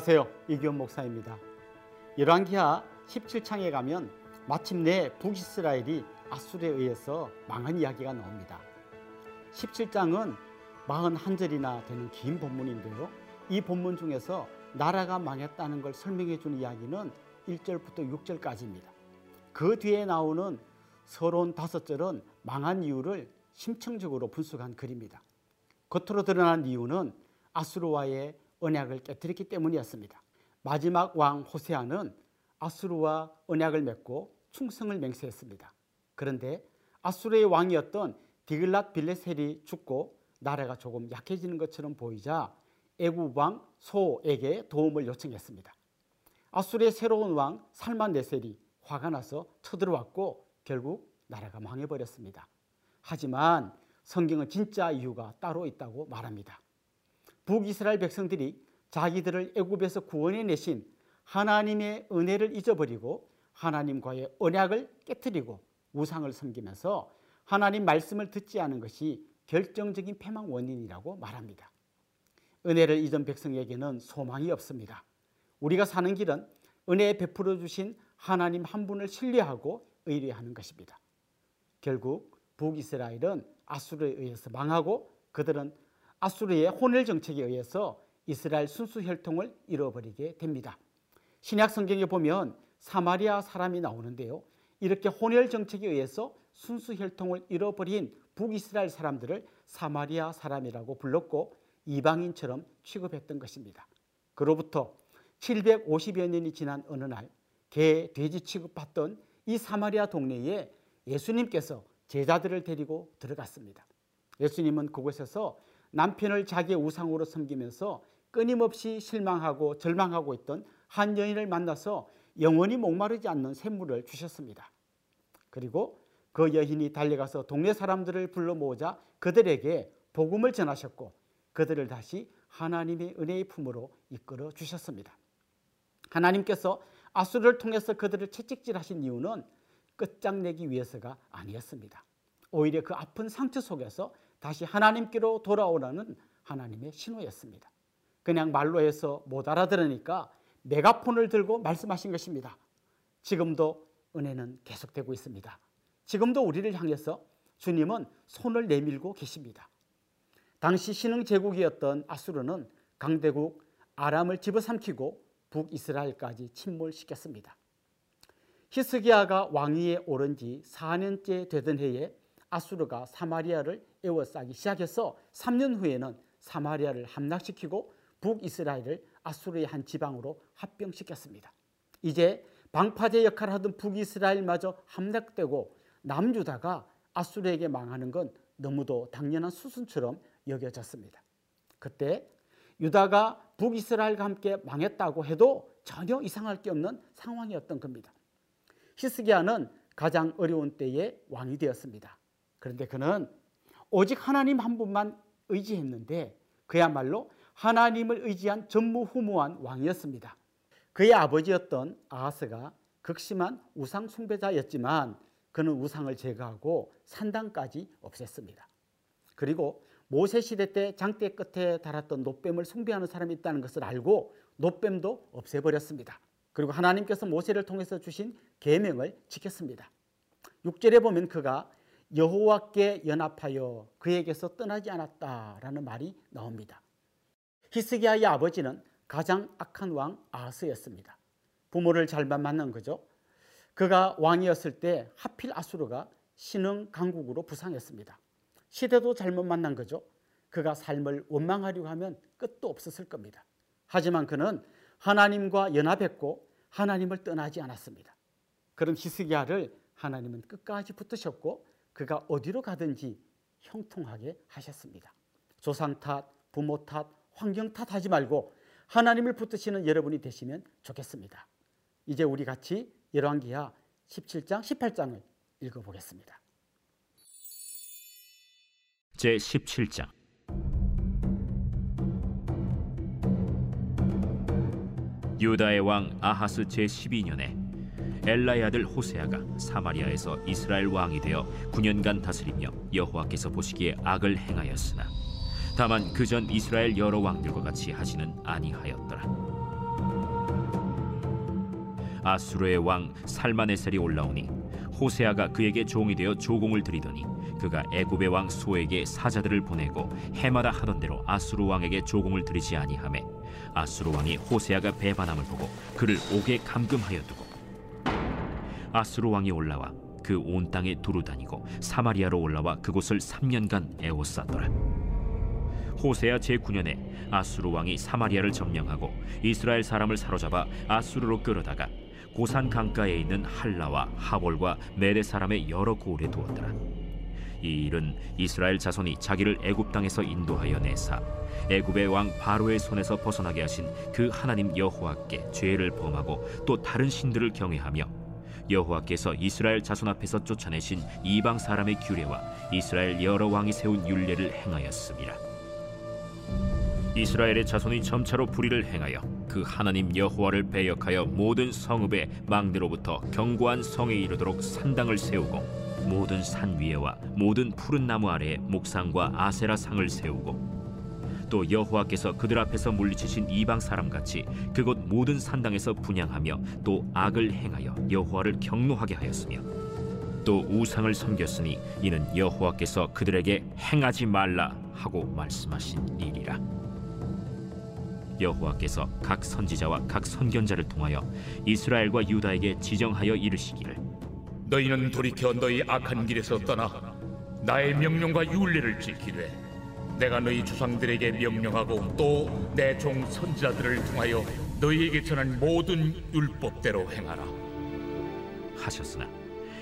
안녕하세요. 이기원 목사입니다. 열왕기하 17장에 가면 마침내 북이스라엘이 아수르에 의해서 망한 이야기가 나옵니다. 17장은 41절이나 되는 긴 본문인데요. 이 본문 중에서 나라가 망했다는 걸 설명해 주는 이야기는 1절부터 6절까지입니다. 그 뒤에 나오는 서론 다섯 절은 망한 이유를 심층적으로 분석한 글입니다. 겉으로 드러난 이유는 아수르와의 언약을 깨뜨렸기 때문이었습니다. 마지막 왕 호세아는 아수르와 언약을 맺고 충성을 맹세했습니다. 그런데 아수르의 왕이었던 디글랏 빌레셀이 죽고 나라가 조금 약해지는 것처럼 보이자 애굽 왕 소에게 도움을 요청했습니다. 아수르의 새로운 왕 살만네셀이 화가 나서 쳐들어왔고 결국 나라가 망해버렸습니다. 하지만 성경은 진짜 이유가 따로 있다고 말합니다. 북이스라엘 백성들이 자기들을 애굽에서 구원해 내신 하나님의 은혜를 잊어버리고 하나님과의 언약을 깨뜨리고 우상을 섬기면서 하나님 말씀을 듣지 않은 것이 결정적인 패망 원인이라고 말합니다. 은혜를 잊은 백성에게는 소망이 없습니다. 우리가 사는 길은 은혜 베풀어 주신 하나님 한 분을 신뢰하고 의뢰하는 것입니다. 결국 북이스라엘은 아수르에 의해서 망하고 그들은 아수르의 혼혈 정책에 의해서 이스라엘 순수 혈통을 잃어버리게 됩니다. 신약 성경에 보면 사마리아 사람이 나오는데요. 이렇게 혼혈 정책에 의해서 순수 혈통을 잃어버린 북이스라엘 사람들을 사마리아 사람이라고 불렀고 이방인처럼 취급했던 것입니다. 그로부터 750여 년이 지난 어느 날 개, 돼지 취급받던 이 사마리아 동네에 예수님께서 제자들을 데리고 들어갔습니다. 예수님은 그곳에서 남편을 자기의 우상으로 섬기면서 끊임없이 실망하고 절망하고 있던 한 여인을 만나서 영원히 목마르지 않는 샘물을 주셨습니다. 그리고 그 여인이 달려가서 동네 사람들을 불러 모으자 그들에게 복음을 전하셨고 그들을 다시 하나님의 은혜의 품으로 이끌어 주셨습니다. 하나님께서 아수르를 통해서 그들을 채찍질하신 이유는 끝장내기 위해서가 아니었습니다. 오히려 그 아픈 상처 속에서 다시 하나님께로 돌아오라는 하나님의 신호였습니다. 그냥 말로 해서 못 알아들으니까 메가폰을 들고 말씀하신 것입니다. 지금도 은혜는 계속되고 있습니다. 지금도 우리를 향해서 주님은 손을 내밀고 계십니다. 당시 신흥 제국이었던 아수르는 강대국 아람을 집어삼키고 북이스라엘까지 침몰시켰습니다. 히스기야가 왕위에 오른 지 4년째 되던 해에 아수르가 사마리아를 에워싸기 시작해서 3년 후에는 사마리아를 함락시키고 북이스라엘을 아수르의 한 지방으로 합병시켰습니다. 이제 방파제 역할을 하던 북이스라엘마저 함락되고 남유다가 아수르에게 망하는 건 너무도 당연한 수순처럼 여겨졌습니다. 그때 유다가 북이스라엘과 함께 망했다고 해도 전혀 이상할 게 없는 상황이었던 겁니다. 히스기야는 가장 어려운 때에 왕이 되었습니다. 그런데 그는 오직 하나님 한 분만 의지했는데 그야말로 하나님을 의지한 전무후무한 왕이었습니다. 그의 아버지였던 아하스가 극심한 우상 숭배자였지만 그는 우상을 제거하고 산당까지 없앴습니다. 그리고 모세 시대 때 장대 끝에 달았던 노뱀을 숭배하는 사람이 있다는 것을 알고 노뱀도 없애버렸습니다. 그리고 하나님께서 모세를 통해서 주신 계명을 지켰습니다. 6절에 보면 그가 여호와께 연합하여 그에게서 떠나지 않았다라는 말이 나옵니다. 히스기야의 아버지는 가장 악한 왕 아하스였습니다. 부모를 잘만 만난 거죠. 그가 왕이었을 때 하필 아수르가 신흥 강국으로 부상했습니다. 시대도 잘못 만난 거죠. 그가 삶을 원망하려고 하면 끝도 없었을 겁니다. 하지만 그는 하나님과 연합했고 하나님을 떠나지 않았습니다. 그런 히스기야를 하나님은 끝까지 붙으셨고 그가 어디로 가든지 형통하게 하셨습니다. 조상 탓, 부모 탓, 환경 탓 하지 말고 하나님을 붙드시는 여러분이 되시면 좋겠습니다. 이제 우리 같이 열왕기하 17장, 18장을 읽어보겠습니다. 제 17장 유다의 왕 아하스 제 12년에 엘라의 아들 호세아가 사마리아에서 이스라엘 왕이 되어 9년간 다스리며 여호와께서 보시기에 악을 행하였으나 다만 그 전 이스라엘 여러 왕들과 같이 하지는 아니하였더라. 아수르의 왕 살마네셀이 올라오니 호세아가 그에게 종이 되어 조공을 드리더니 그가 애굽의 왕 소에게 사자들을 보내고 해마다 하던 대로 아수르 왕에게 조공을 드리지 아니하매 아수르 왕이 호세아가 배반함을 보고 그를 옥에 감금하여 두고 아수르 왕이 올라와 그 온 땅에 두루 다니고 사마리아로 올라와 그곳을 3년간 애워쌌더라. 호세아 제9년에 아수르 왕이 사마리아를 점령하고 이스라엘 사람을 사로잡아 아수르로 끌어다가 고산 강가에 있는 할라와 하볼과 메대 사람의 여러 고을에 두었더라. 이 일은 이스라엘 자손이 자기를 애굽 땅에서 인도하여 내사 애굽의 왕 바로의 손에서 벗어나게 하신 그 하나님 여호와께 죄를 범하고 또 다른 신들을 경외하며 여호와께서 이스라엘 자손 앞에서 쫓아내신 이방 사람의 규례와 이스라엘 여러 왕이 세운 율례를 행하였습니다. 이스라엘의 자손이 점차로 불의를 행하여 그 하나님 여호와를 배역하여 모든 성읍의 망대로부터 견고한 성에 이르도록 산당을 세우고 모든 산 위에와 모든 푸른 나무 아래에 목상과 아세라 상을 세우고 또 여호와께서 그들 앞에서 물리치신 이방 사람 같이 그곳 모든 산당에서 분양하며 또 악을 행하여 여호와를 경노하게 하였으며 또 우상을 섬겼으니 이는 여호와께서 그들에게 행하지 말라 하고 말씀하신 일이라. 여호와께서 각 선지자와 각 선견자를 통하여 이스라엘과 유다에게 지정하여 이르시기를. 너희는 돌이켜 너희 악한 길에서 떠나 나의 명령과 윤례를 지키되 내가 너희 조상들에게 명령하고 또 내 종 선지자들을 통하여 너희에게 전한 모든 율법대로 행하라. 하셨으나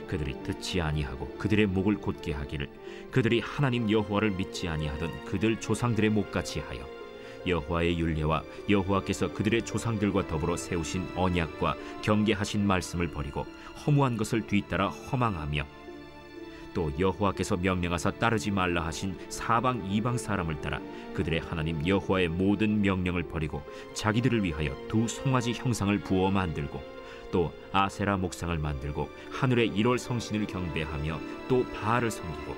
그들이 듣지 아니하고 그들의 목을 곧게 하기를 그들이 하나님 여호와를 믿지 아니하던 그들 조상들의 목같이 하여 여호와의 율례와 여호와께서 그들의 조상들과 더불어 세우신 언약과 경계하신 말씀을 버리고 허무한 것을 뒤따라 허망하며 또 여호와께서 명령하사 따르지 말라 하신 사방 이방 사람을 따라 그들의 하나님 여호와의 모든 명령을 버리고 자기들을 위하여 두 송아지 형상을 부어 만들고 또 아세라 목상을 만들고 하늘의 일월 성신을 경배하며 또 바알을 섬기고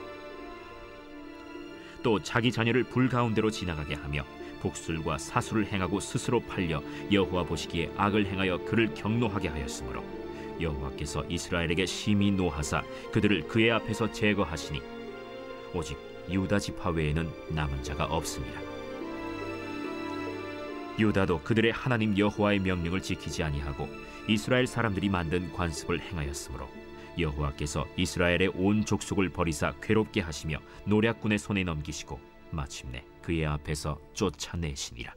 또 자기 자녀를 불 가운데로 지나가게 하며 복술과 사술을 행하고 스스로 팔려 여호와 보시기에 악을 행하여 그를 경노하게 하였으므로 여호와께서 이스라엘에게 심히 노하사 그들을 그의 앞에서 제거하시니 오직 유다 지파 외에는 남은 자가 없습니다. 유다도 그들의 하나님 여호와의 명령을 지키지 아니하고 이스라엘 사람들이 만든 관습을 행하였으므로 여호와께서 이스라엘의 온 족속을 버리사 괴롭게 하시며 노략군의 손에 넘기시고 마침내 그의 앞에서 쫓아내시니라.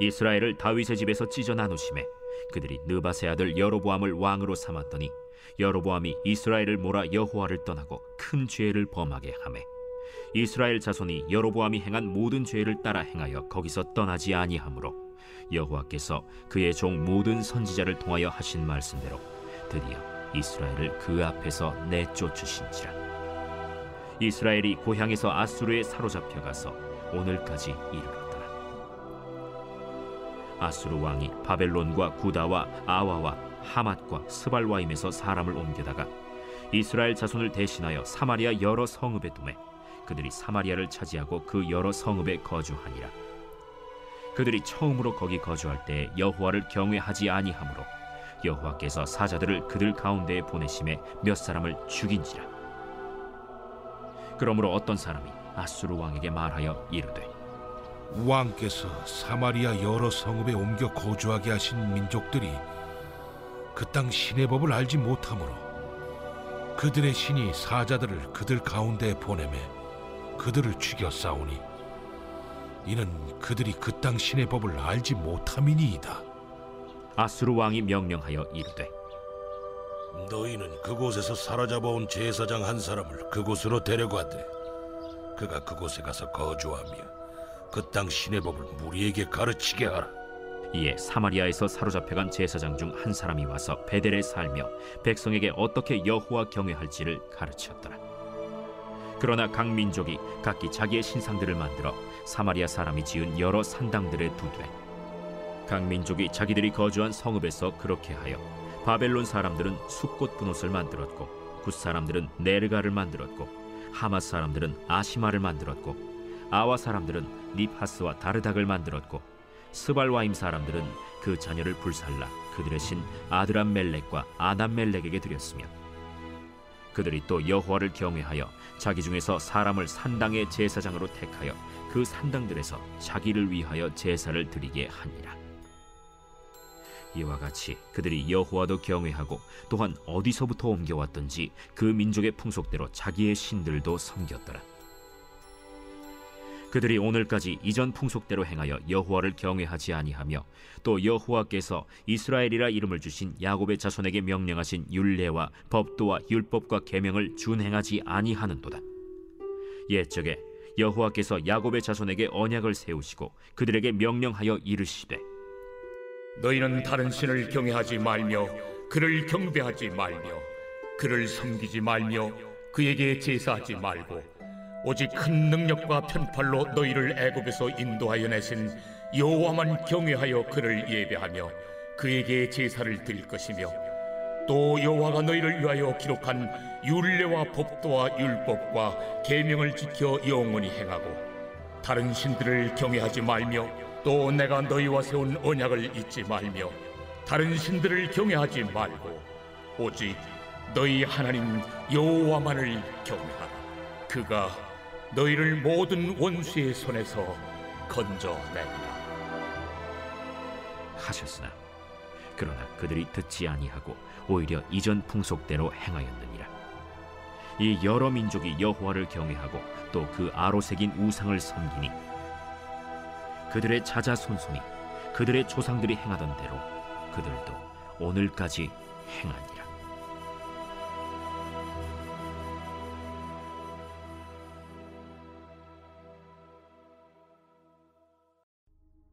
이스라엘을 다윗의 집에서 찢어 나누심에 그들이 느바세 아들 여로보암을 왕으로 삼았더니 여로보암이 이스라엘을 몰아 여호와를 떠나고 큰 죄를 범하게 하매 이스라엘 자손이 여로보암이 행한 모든 죄를 따라 행하여 거기서 떠나지 아니하므로 여호와께서 그의 종 모든 선지자를 통하여 하신 말씀대로 드디어 이스라엘을 그 앞에서 내쫓으신지라. 이스라엘이 고향에서 아수르에 사로잡혀 가서 오늘까지 이르렀더라 아수르 왕이 바벨론과 구다와 아와와 하맛과 스발와임에서 사람을 옮겨다가 이스라엘 자손을 대신하여 사마리아 여러 성읍에 두매 그들이 사마리아를 차지하고 그 여러 성읍에 거주하니라. 그들이 처음으로 거기 거주할 때 여호와를 경외하지 아니하므로 여호와께서 사자들을 그들 가운데에 보내심에 몇 사람을 죽인지라. 그러므로 어떤 사람이 아수르 왕에게 말하여 이르되 왕께서 사마리아 여러 성읍에 옮겨 거주하게 하신 민족들이 그 땅 신의 법을 알지 못하므로 그들의 신이 사자들을 그들 가운데에 보내매 그들을 죽여 싸우니 이는 그들이 그 땅 신의 법을 알지 못함이니이다. 아수르 왕이 명령하여 이르되 너희는 그곳에서 사로잡아온 제사장 한 사람을 그곳으로 데려가되 그가 그곳에 가서 거주하며 그 땅 신의 법을 무리에게 가르치게 하라. 이에 사마리아에서 사로잡혀간 제사장 중 한 사람이 와서 벧엘에 살며 백성에게 어떻게 여호와 경외할지를 가르쳤더라. 그러나 각 민족이 각기 자기의 신상들을 만들어 사마리아 사람이 지은 여러 산당들에 두되 각 민족이 자기들이 거주한 성읍에서 그렇게 하여 바벨론 사람들은 숙곳브놋을 만들었고 굿 사람들은 네르갈을 만들었고 하맛 사람들은 아시마를 만들었고 아와 사람들은 닙하스와 다르닥을 만들었고 스발와임 사람들은 그 자녀를 불살라 그들의 신 아드람 멜렉과 아남멜렉에게 드렸으며 그들이 또 여호와를 경외하여 자기 중에서 사람을 산당의 제사장으로 택하여 그 산당들에서 자기를 위하여 제사를 드리게 하니라. 이와 같이 그들이 여호와도 경외하고 또한 어디서부터 옮겨왔던지 그 민족의 풍속대로 자기의 신들도 섬겼더라. 그들이 오늘까지 이전 풍속대로 행하여 여호와를 경외하지 아니하며 또 여호와께서 이스라엘이라 이름을 주신 야곱의 자손에게 명령하신 율례와 법도와 율법과 계명을 준행하지 아니하는도다. 옛적에 여호와께서 야곱의 자손에게 언약을 세우시고 그들에게 명령하여 이르시되 너희는 다른 신을 경외하지 말며 그를 경배하지 말며 그를 섬기지 말며 그에게 제사하지 말고 오직 큰 능력과 편팔로 너희를 애굽에서 인도하여 내신 여호와만 경외하여 그를 예배하며 그에게 제사를 드릴 것이며 또 여호와가 너희를 위하여 기록한 율례와 법도와 율법과 계명을 지켜 영원히 행하고 다른 신들을 경외하지 말며 또 내가 너희와 세운 언약을 잊지 말며 다른 신들을 경외하지 말고 오직 너희 하나님 여호와만을 경외하라. 그가 너희를 모든 원수의 손에서 건져내리라 하셨으나 그러나 그들이 듣지 아니하고 오히려 이전 풍속대로 행하였느니라. 이 여러 민족이 여호와를 경외하고 또 그 아로새긴 우상을 섬기니 그들의 자자 손손이 그들의 조상들이 행하던 대로 그들도 오늘까지 행하니라.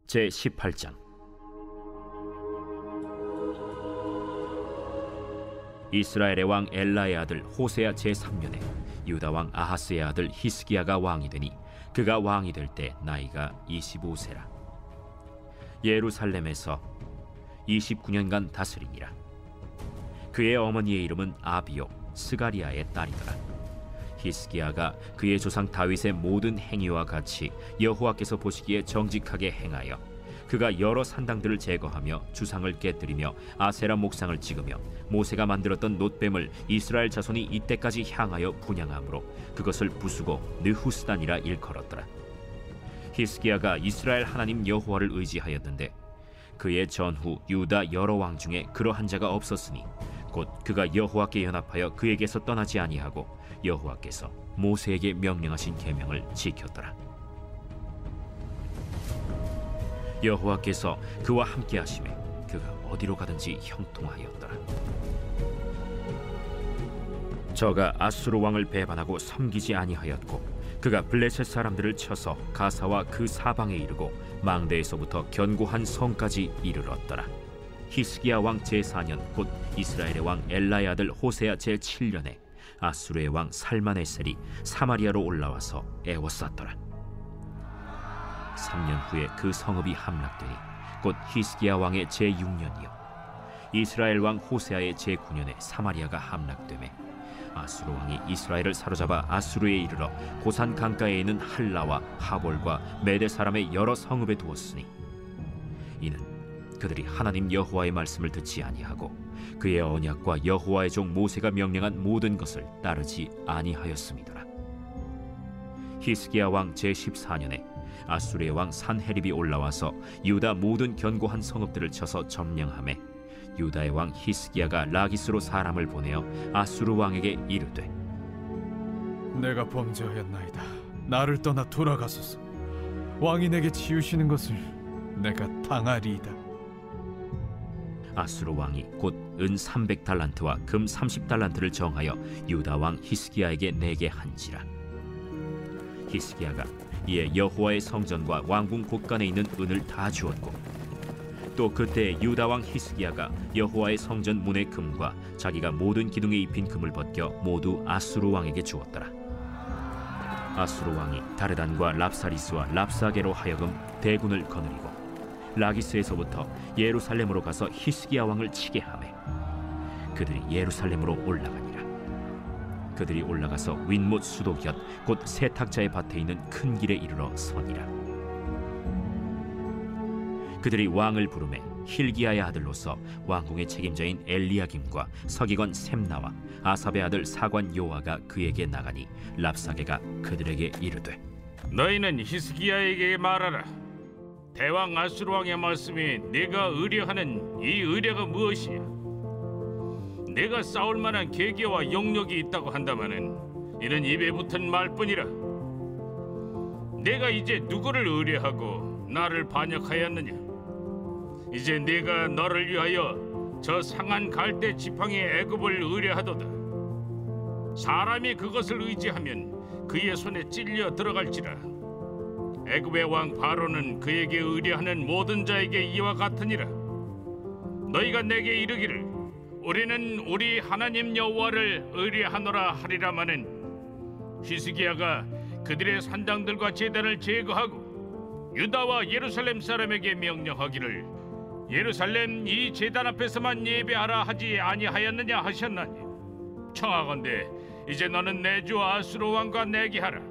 제 18장. 이스라엘의 왕 엘라의 아들 호세아 제3년에 유다 왕 아하스의 아들 히스기야가 왕이 되니 그가 왕이 될 때 나이가 25세라. 예루살렘에서 29년간 다스리니라. 그의 어머니의 이름은 아비요 스가리아의 딸이더라 히스기야가 그의 조상 다윗의 모든 행위와 같이 여호와께서 보시기에 정직하게 행하여 그가 여러 산당들을 제거하며 주상을 깨뜨리며 아세라 목상을 찍으며 모세가 만들었던 놋뱀을 이스라엘 자손이 이때까지 향하여 분양함으로 그것을 부수고 느후스단이라 일컬었더라. 히스기야가 이스라엘 하나님 여호와를 의지하였는데 그의 전후 유다 여러 왕 중에 그러한 자가 없었으니 곧 그가 여호와께 연합하여 그에게서 떠나지 아니하고 여호와께서 모세에게 명령하신 계명을 지켰더라. 여호와께서 그와 함께 하심에 그가 어디로 가든지 형통하였더라. 저가 아수르 왕을 배반하고 섬기지 아니하였고 그가 블레셋 사람들을 쳐서 가사와 그 사방에 이르고 망대에서부터 견고한 성까지 이르렀더라. 히스기야 왕 제4년 곧 이스라엘의 왕 엘라의 아들 호세아 제7년에 아수르의 왕 살마네셀이 사마리아로 올라와서 애워쌌더라. 3년 후에 그 성읍이 함락되니 곧 히스기야 왕의 제6년이요 이스라엘 왕 호세아의 제9년에 사마리아가 함락되매 아수르 왕이 이스라엘을 사로잡아 아수르에 이르러 고산 강가에 있는 할라와 하볼과 메대 사람의 여러 성읍에 두었으니 이는 그들이 하나님 여호와의 말씀을 듣지 아니하고 그의 언약과 여호와의 종 모세가 명령한 모든 것을 따르지 아니하였음이더라 히스기야 왕 제14년에 아수르의 왕 산헤립이 올라와서 유다 모든 견고한 성읍들을 쳐서 점령하매 유다의 왕 히스기야가 라기스로 사람을 보내어 아수르 왕에게 이르되 내가 범죄하였나이다. 나를 떠나 돌아가소서. 왕이 내게 지우시는 것을 내가 당하리이다. 아수르 왕이 곧 은 300달란트와 금 30달란트를 정하여 유다 왕 히스기야에게 내게 한지라 히스기야가 이에 여호와의 성전과 왕궁 곳간에 있는 은을 다 주었고 또 그때 유다 왕 히스기야가 여호와의 성전 문의 금과 자기가 모든 기둥에 입힌 금을 벗겨 모두 아수르 왕에게 주었더라. 아수르 왕이 다르단과 랍사리스와 랍사게로 하여금 대군을 거느리고 라기스에서부터 예루살렘으로 가서 히스기야 왕을 치게 하매 그들이 예루살렘으로 올라가니라. 그들이 올라가서 윈못 수도 곁 곧 세탁자의 밭에 있는 큰 길에 이르러 서니라. 그들이 왕을 부르매 힐기야의 아들로서 왕궁의 책임자인 엘리야김과 서기관 셈나와 아삽의 아들 사관 요아가 그에게 나가니 랍사게가 그들에게 이르되 너희는 히스기야에게 말하라. 대왕 아수르 왕의 말씀이 네가 의뢰하는 이 의뢰가 무엇이냐? 내가 싸울 만한 계기와 용력이 있다고 한다마는 이는 입에 붙은 말뿐이라. 내가 이제 누구를 의뢰하고 나를 반역하였느냐? 이제 네가 너를 위하여 저 상한 갈대 지팡이 애굽을 의뢰하도다. 사람이 그것을 의지하면 그의 손에 찔려 들어갈지라. 애굽의 왕 바로는 그에게 의뢰하는 모든 자에게 이와 같으니라. 너희가 내게 이르기를 우리는 우리 하나님 여호와를 의뢰하노라 하리라마는 히스기야가 그들의 산당들과 제단을 제거하고 유다와 예루살렘 사람에게 명령하기를 예루살렘 이 제단 앞에서만 예배하라 하지 아니하였느냐 하셨나니 청하건대 이제 너는 내 주 아수르 왕과 내게 하라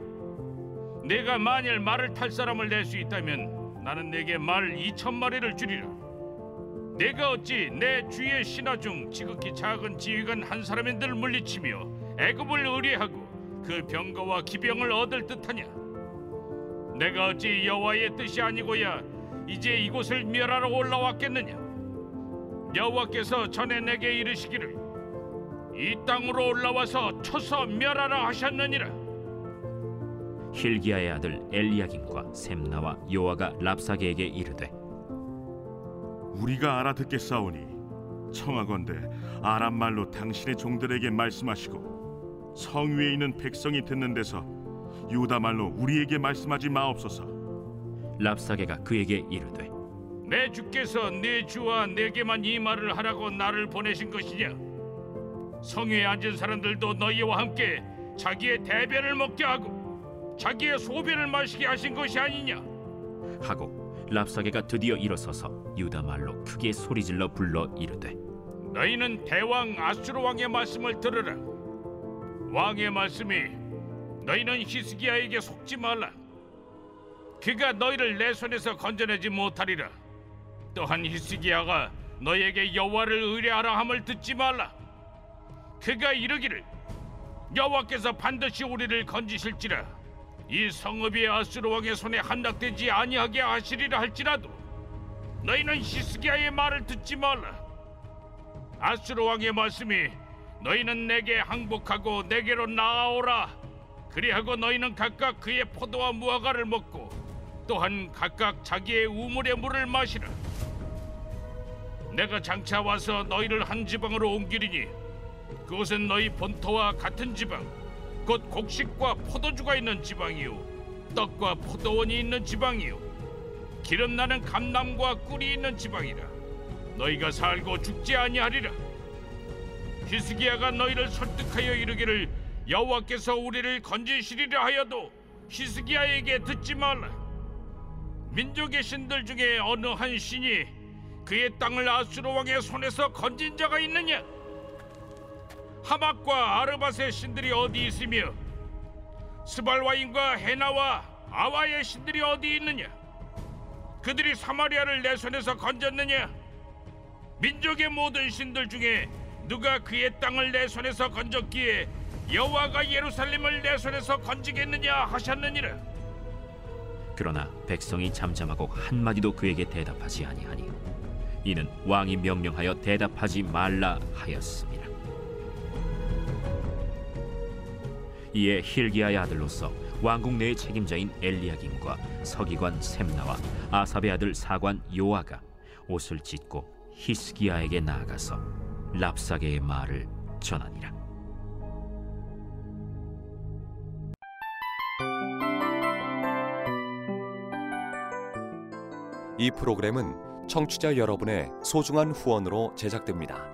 내가 만일 말을 탈 사람을 낼 수 있다면 나는 내게 말 이천 마리를 주리라. 내가 어찌 내 주의 신하 중 지극히 작은 지휘관 한 사람인들 물리치며 애굽을 의뢰하고 그 병거와 기병을 얻을 듯하냐? 내가 어찌 여호와의 뜻이 아니고야 이제 이곳을 멸하러 올라왔겠느냐? 여호와께서 전에 내게 이르시기를 이 땅으로 올라와서 쳐서 멸하라 하셨느니라 힐기야의 아들 엘리야김과 셈나와 요아가 랍사게에게 이르되 우리가 알아듣겠사오니 청하건대 아람 말로 당신의 종들에게 말씀하시고 성 위에 있는 백성이 듣는 데서 유다 말로 우리에게 말씀하지 마옵소서. 랍사게가 그에게 이르되 내 주께서 내 주와 내게만 이 말을 하라고 나를 보내신 것이냐 성위에 앉은 사람들도 너희와 함께 자기의 대변을 먹게 하고 자기의 소변을 마시게 하신 것이 아니냐? 하고 랍사게가 드디어 일어서서 유다 말로 크게 소리질러 불러 이르되 너희는 대왕 아수르 왕의 말씀을 들으라. 왕의 말씀이 너희는 히스기야에게 속지 말라. 그가 너희를 내 손에서 건져내지 못하리라. 또한 히스기야가 너희에게 여호와를 의뢰하라 함을 듣지 말라. 그가 이르기를 여호와께서 반드시 우리를 건지실지라 이 성읍이 아수르 왕의 손에 함락되지 아니하게 하시리라 할지라도 너희는 히스기야의 말을 듣지 말라. 아수르 왕의 말씀이 너희는 내게 항복하고 내게로 나아오라. 그리하고 너희는 각각 그의 포도와 무화과를 먹고 또한 각각 자기의 우물의 물을 마시라. 내가 장차 와서 너희를 한 지방으로 옮기리니 그곳은 너희 본토와 같은 지방 곧 곡식과 포도주가 있는 지방이요. 떡과 포도원이 있는 지방이요. 기름 나는 감남과 꿀이 있는 지방이라. 너희가 살고 죽지 아니하리라. 히스기야가 너희를 설득하여 이르기를 여호와께서 우리를 건지시리라 하여도 히스기야에게 듣지 말라. 민족의 신들 중에 어느 한 신이 그의 땅을 아수르 왕의 손에서 건진 자가 있느냐 하막과 아르밧의 신들이 어디 있으며 스발와인과 헤나와 아와의 신들이 어디 있느냐? 그들이 사마리아를 내 손에서 건졌느냐? 민족의 모든 신들 중에 누가 그의 땅을 내 손에서 건졌기에 여호와가 예루살렘을 내 손에서 건지겠느냐 하셨느니라. 그러나 백성이 잠잠하고 한마디도 그에게 대답하지 아니하니 이는 왕이 명령하여 대답하지 말라 하였습니다 이에 힐기야의 아들로서 왕궁 내의 책임자인 엘리야김과 서기관 셈나와 아삽의 아들 사관 요아가 옷을 찢고 히스기야에게 나아가서 랍사게의 말을 전하니라 이 프로그램은 청취자 여러분의 소중한 후원으로 제작됩니다.